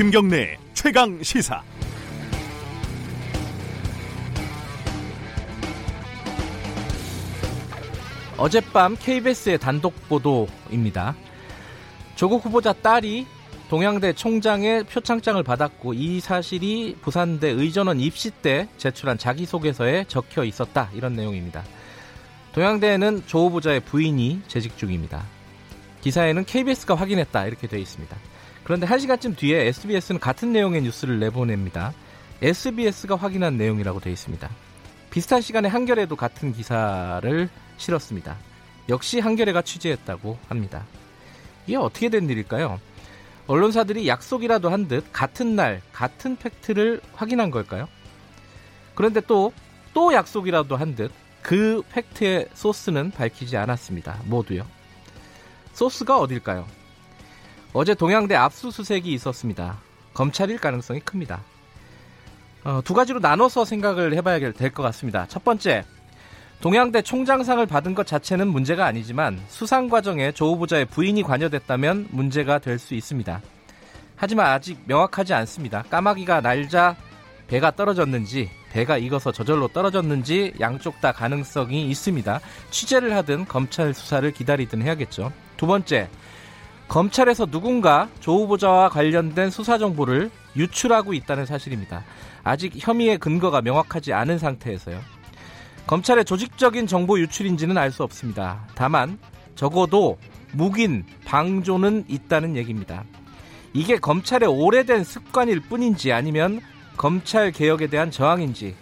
김경래 최강 시사. 어젯밤 KBS의 단독 보도입니다. 조국 후보자 딸이 동양대 총장의 표창장을 받았고 이 사실이 부산대 의전원 입시 때 제출한 자기소개서에 적혀 있었다 이런 내용입니다. 동양대에는 조 후보자의 부인이 재직 중입니다. 기사에는 KBS가 확인했다 이렇게 되어 있습니다. 그런데 1시간쯤 뒤에 SBS는 같은 내용의 뉴스를 내보냅니다. SBS가 확인한 내용이라고 되어 있습니다. 비슷한 시간에 한겨레도 같은 기사를 실었습니다. 역시 한겨레가 취재했다고 합니다. 이게 어떻게 된 일일까요? 언론사들이 약속이라도 한 듯 같은 날 같은 팩트를 확인한 걸까요? 그런데 또또 약속이라도 한 듯 그 팩트의 소스는 밝히지 않았습니다. 모두요. 소스가 어딜까요? 어제 동양대 압수수색이 있었습니다. 검찰일 가능성이 큽니다. 어, 두 가지로 나눠서 생각을 해봐야 될 것 같습니다. 첫 번째, 동양대 총장상을 받은 것 자체는 문제가 아니지만 수상 과정에 조 후보자의 부인이 관여됐다면 문제가 될 수 있습니다. 하지만 아직 명확하지 않습니다. 까마귀가 날자 배가 떨어졌는지 배가 익어서 저절로 떨어졌는지 양쪽 다 가능성이 있습니다. 취재를 하든 검찰 수사를 기다리든 해야겠죠. 두 번째, 검찰에서 누군가 조 후보자와 관련된 수사 정보를 유출하고 있다는 사실입니다. 아직 혐의의 근거가 명확하지 않은 상태에서요. 검찰의 조직적인 정보 유출인지는 알 수 없습니다. 다만 적어도 묵인, 방조는 있다는 얘기입니다. 이게 검찰의 오래된 습관일 뿐인지 아니면 검찰 개혁에 대한 저항인지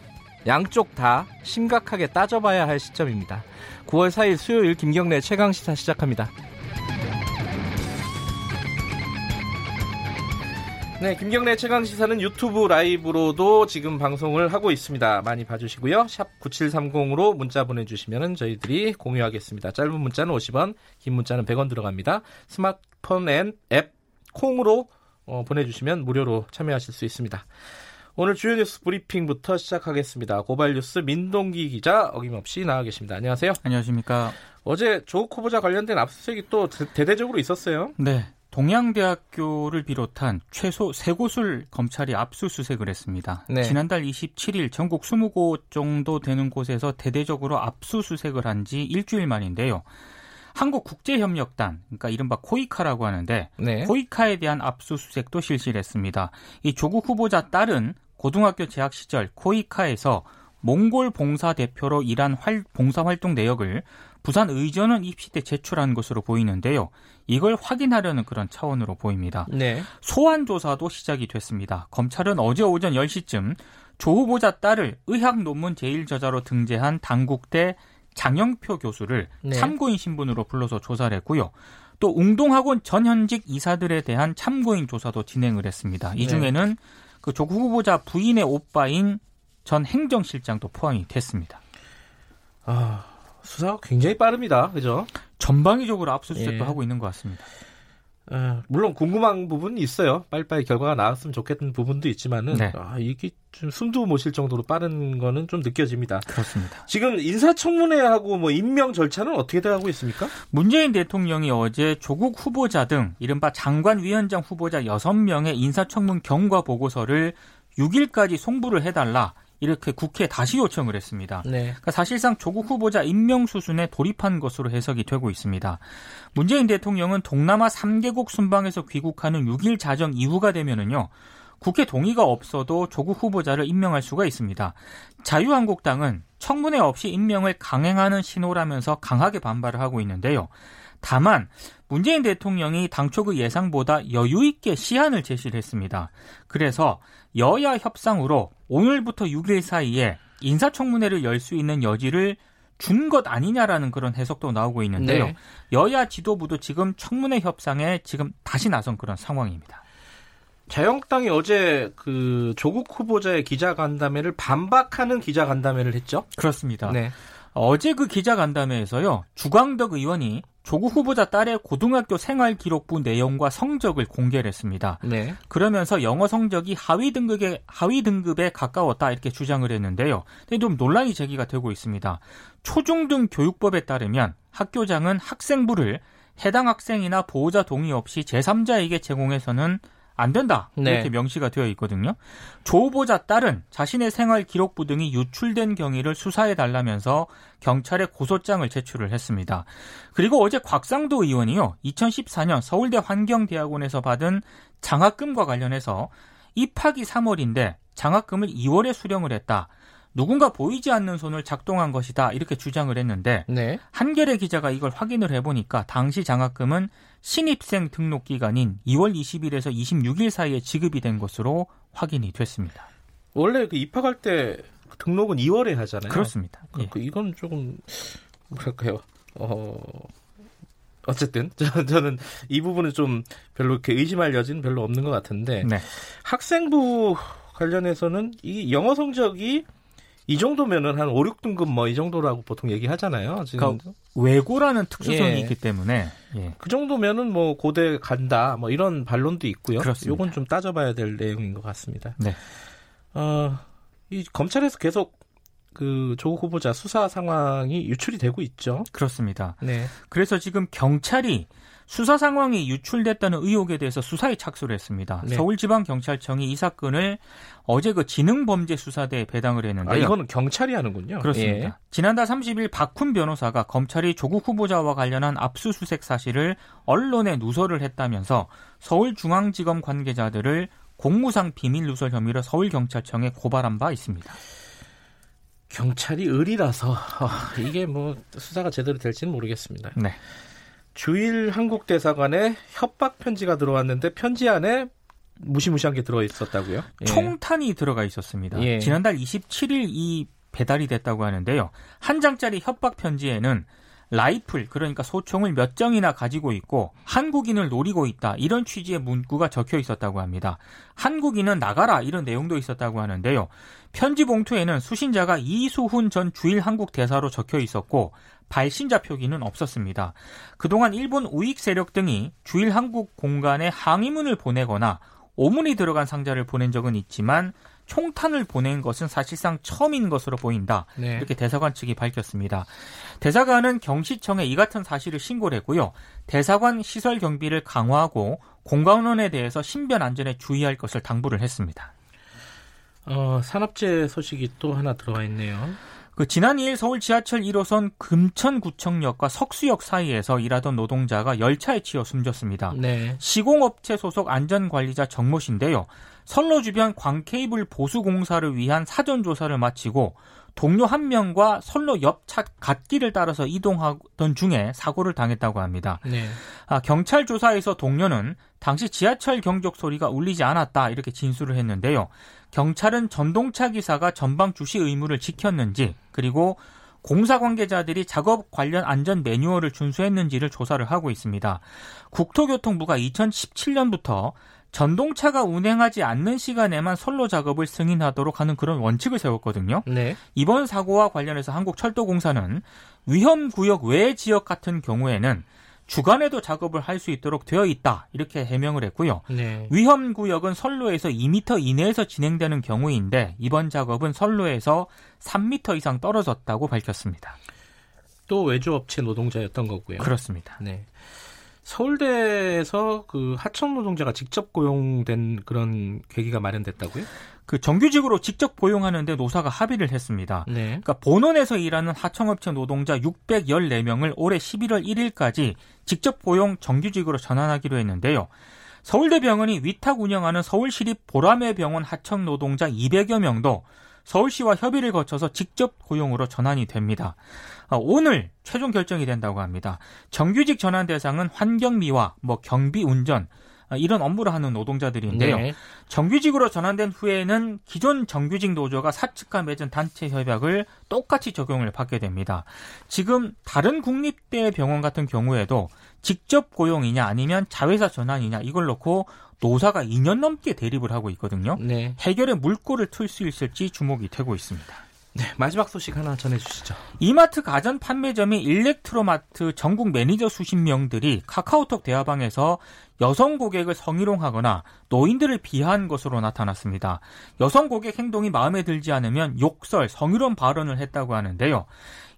양쪽 다 심각하게 따져봐야 할 시점입니다. 9월 4일 수요일 김경래 최강 시사 시작합니다. 네, 김경래 최강 시사는 유튜브 라이브로도 지금 방송을 하고 있습니다. 많이 봐주시고요. 샵 9730으로 문자 보내주시면 저희들이 공유하겠습니다. 짧은 문자는 50원, 긴 문자는 100원 들어갑니다. 스마트폰 앱 콩으로 어, 보내주시면 무료로 참여하실 수 있습니다. 오늘 주요 뉴스 브리핑부터 시작하겠습니다. 고발 뉴스 민동기 기자 어김없이 나와 계십니다. 안녕하세요. 안녕하십니까. 어제 조국 후보자 관련된 압수수색이 또 대대적으로 있었어요. 네. 동양대학교를 비롯한 최소 세 곳을 검찰이 압수수색을 했습니다. 네. 지난달 27일 전국 20곳 정도 되는 곳에서 대대적으로 압수수색을 한 지 일주일 만인데요. 한국국제협력단, 그러니까 이른바 코이카라고 하는데 네. 코이카에 대한 압수수색도 실시를 했습니다. 이 조국 후보자 딸은 고등학교 재학 시절 코이카에서 몽골 봉사 대표로 일한 활, 봉사 활동 내역을 부산 의전원 입시 때 제출한 것으로 보이는데요. 이걸 확인하려는 그런 차원으로 보입니다. 네. 소환 조사도 시작이 됐습니다. 검찰은 어제 오전 10시쯤 조 후보자 딸을 의학 논문 제1저자로 등재한 당국대 장영표 교수를 네. 참고인 신분으로 불러서 조사를 했고요. 또 웅동학원 전현직 이사들에 대한 참고인 조사도 진행을 했습니다. 이 네. 중에는 네. 그 조국 후보자 부인의 오빠인 전 행정실장도 포함이 됐습니다. 아, 수사가 굉장히 빠릅니다. 그죠? 전방위적으로 압수수색도 예. 하고 있는 것 같습니다. 어, 물론 궁금한 부분이 있어요. 빨리빨리 결과가 나왔으면 좋겠는 부분도 있지만은 네. 아, 이게 좀 숨도 못 쉴 정도로 빠른 거는 좀 느껴집니다. 그렇습니다. 지금 인사청문회하고 뭐 임명 절차는 어떻게 돼가고 있습니까? 문재인 대통령이 어제 조국 후보자 등 이른바 장관 위원장 후보자 6명의 인사청문 경과 보고서를 6일까지 송부를 해달라 이렇게 국회에 다시 요청을 했습니다. 네. 그러니까 사실상 조국 후보자 임명 수순에 돌입한 것으로 해석이 되고 있습니다. 문재인 대통령은 동남아 3개국 순방에서 귀국하는 6일 자정 이후가 되면은요. 국회 동의가 없어도 조국 후보자를 임명할 수가 있습니다. 자유한국당은 청문회 없이 임명을 강행하는 신호라면서 강하게 반발을 하고 있는데요. 다만 문재인 대통령이 당초 그 예상보다 여유 있게 시한을 제시를 했습니다. 그래서 여야 협상으로 오늘부터 6일 사이에 인사청문회를 열 수 있는 여지를 준 것 아니냐라는 그런 해석도 나오고 있는데요. 네. 여야 지도부도 지금 청문회 협상에 지금 다시 나선 그런 상황입니다. 자영당이 어제 그 조국 후보자의 기자간담회를 반박하는 기자간담회를 했죠? 그렇습니다. 네. 어제 그 기자간담회에서요. 주광덕 의원이 조국 후보자 딸의 고등학교 생활 기록부 내용과 성적을 공개를 했습니다. 네. 그러면서 영어 성적이 하위 등급에 하위 등급에 가까웠다 이렇게 주장을 했는데요. 근데 좀 논란이 제기가 되고 있습니다. 초중등 교육법에 따르면 학교장은 학생부를 해당 학생이나 보호자 동의 없이 제3자에게 제공해서는 안 된다. 네. 이렇게 명시가 되어 있거든요. 조 후보자 딸은 자신의 생활 기록부 등이 유출된 경위를 수사해 달라면서 경찰에 고소장을 제출을 했습니다. 그리고 어제 곽상도 의원이요. 2014년 서울대 환경대학원에서 받은 장학금과 관련해서 입학이 3월인데 장학금을 2월에 수령을 했다. 누군가 보이지 않는 손을 작동한 것이다 이렇게 주장을 했는데 네. 한겨레 기자가 이걸 확인을 해보니까 당시 장학금은 신입생 등록 기간인 2월 20일에서 26일 사이에 지급이 된 것으로 확인이 됐습니다. 원래 그 입학할 때 등록은 2월에 하잖아요. 그렇습니다. 그, 예. 그 이건 조금 뭐랄까요? 어 어쨌든 저는 이 부분은 좀 별로 이렇게 의심할 여지는 별로 없는 것 같은데 네. 학생부 관련해서는 이 영어 성적이 이 정도면은 한 5, 6등급 뭐 이 정도라고 보통 얘기하잖아요. 지금 그러니까 외고라는 특수성이 예. 있기 때문에 예. 그 정도면은 뭐 고대 간다 뭐 이런 반론도 있고요. 그렇습니다. 요건 좀 따져봐야 될 내용인 것 같습니다. 네. 어, 이 검찰에서 계속 그 조국 후보자 수사 상황이 유출이 되고 있죠. 그렇습니다. 네. 그래서 지금 경찰이 수사 상황이 유출됐다는 의혹에 대해서 수사에 착수를 했습니다. 네. 서울지방경찰청이 이 사건을 어제 그 지능범죄수사대에 배당을 했는데요. 아, 이거는 경찰이 하는군요. 그렇습니다. 예. 지난달 30일 박훈 변호사가 검찰이 조국 후보자와 관련한 압수수색 사실을 언론에 누설을 했다면서 서울중앙지검 관계자들을 공무상 비밀 누설 혐의로 서울경찰청에 고발한 바 있습니다. 경찰이 을이라서 어, 이게 뭐 수사가 제대로 될지는 모르겠습니다. 네. 주일 한국 대사관에 협박 편지가 들어왔는데 편지 안에 무시무시한 게 들어 있었다고요? 예. 총탄이 들어가 있었습니다. 예. 지난달 27일 이 배달이 됐다고 하는데요. 한 장짜리 협박 편지에는 라이플 그러니까 소총을 몇 정이나 가지고 있고 한국인을 노리고 있다 이런 취지의 문구가 적혀 있었다고 합니다. 한국인은 나가라 이런 내용도 있었다고 하는데요. 편지 봉투에는 수신자가 이수훈 전 주일 한국 대사로 적혀 있었고 발신자 표기는 없었습니다. 그동안 일본 우익 세력 등이 주일 한국 공간에 항의문을 보내거나 오문이 들어간 상자를 보낸 적은 있지만 총탄을 보낸 것은 사실상 처음인 것으로 보인다. 네. 이렇게 대사관 측이 밝혔습니다. 대사관은 경시청에 이 같은 사실을 신고를 했고요. 대사관 시설 경비를 강화하고 공관원에 대해서 신변 안전에 주의할 것을 당부를 했습니다. 어, 산업재 소식이 또 하나 들어와 있네요. 그 지난 2일 서울 지하철 1호선 금천구청역과 석수역 사이에서 일하던 노동자가 열차에 치여 숨졌습니다. 네. 시공업체 소속 안전관리자 정모 씨인데요. 선로 주변 광케이블 보수 공사를 위한 사전 조사를 마치고 동료 한 명과 선로 옆 차 갓길을 따라서 이동하던 중에 사고를 당했다고 합니다. 네. 아, 경찰 조사에서 동료는 당시 지하철 경적 소리가 울리지 않았다 이렇게 진술을 했는데요. 경찰은 전동차 기사가 전방 주시 의무를 지켰는지 그리고 공사 관계자들이 작업 관련 안전 매뉴얼을 준수했는지를 조사를 하고 있습니다. 국토교통부가 2017년부터 전동차가 운행하지 않는 시간에만 선로 작업을 승인하도록 하는 그런 원칙을 세웠거든요. 네. 이번 사고와 관련해서 한국철도공사는 위험 구역 외 지역 같은 경우에는 주간에도 작업을 할 수 있도록 되어 있다 이렇게 해명을 했고요. 네. 위험 구역은 선로에서 2m 이내에서 진행되는 경우인데 이번 작업은 선로에서 3m 이상 떨어졌다고 밝혔습니다. 또 외주업체 노동자였던 거고요. 그렇습니다. 네. 서울대에서 그 하청 노동자가 직접 고용된 그런 계기가 마련됐다고요? 그 정규직으로 직접 고용하는데 노사가 합의를 했습니다. 네. 그러니까 본원에서 일하는 하청업체 노동자 614명을 올해 11월 1일까지 직접 고용 정규직으로 전환하기로 했는데요. 서울대병원이 위탁 운영하는 서울시립 보라매 병원 하청 노동자 200여 명도 서울시와 협의를 거쳐서 직접 고용으로 전환이 됩니다. 아, 오늘 최종 결정이 된다고 합니다. 정규직 전환 대상은 환경미화, 뭐 경비 운전, 아, 이런 업무를 하는 노동자들인데요. 네. 정규직으로 전환된 후에는 기존 정규직 노조가 사측과 맺은 단체 협약을 똑같이 적용을 받게 됩니다. 지금 다른 국립대 병원 같은 경우에도 직접 고용이냐 아니면 자회사 전환이냐 이걸 놓고 노사가 2년 넘게 대립을 하고 있거든요. 네. 해결의 물꼬를 틀 수 있을지 주목이 되고 있습니다. 네, 마지막 소식 하나 전해주시죠. 이마트 가전 판매점인 일렉트로마트 전국 매니저 수십 명들이 카카오톡 대화방에서 여성 고객을 성희롱하거나 노인들을 비하한 것으로 나타났습니다. 여성 고객 행동이 마음에 들지 않으면 욕설, 성희롱 발언을 했다고 하는데요.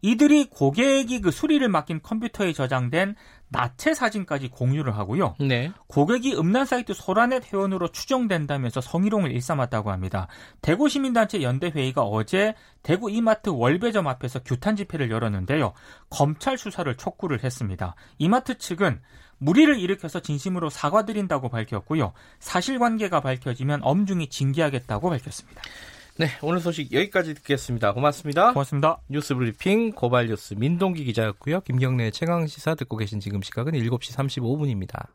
이들이 고객이 그 수리를 맡긴 컴퓨터에 저장된 나체 사진까지 공유를 하고요. 네. 고객이 음란 사이트 소라넷 회원으로 추정된다면서 성희롱을 일삼았다고 합니다. 대구 시민단체 연대회의가 어제 대구 이마트 월배점 앞에서 규탄 집회를 열었는데요. 검찰 수사를 촉구를 했습니다. 이마트 측은 무리를 일으켜서 진심으로 사과드린다고 밝혔고요. 사실관계가 밝혀지면 엄중히 징계하겠다고 밝혔습니다. 네, 오늘 소식 여기까지 듣겠습니다. 고맙습니다. 고맙습니다. 뉴스 브리핑 고발 뉴스 민동기 기자였고요. 김경래 최강 시사 듣고 계신 지금 시각은 7시 35분입니다.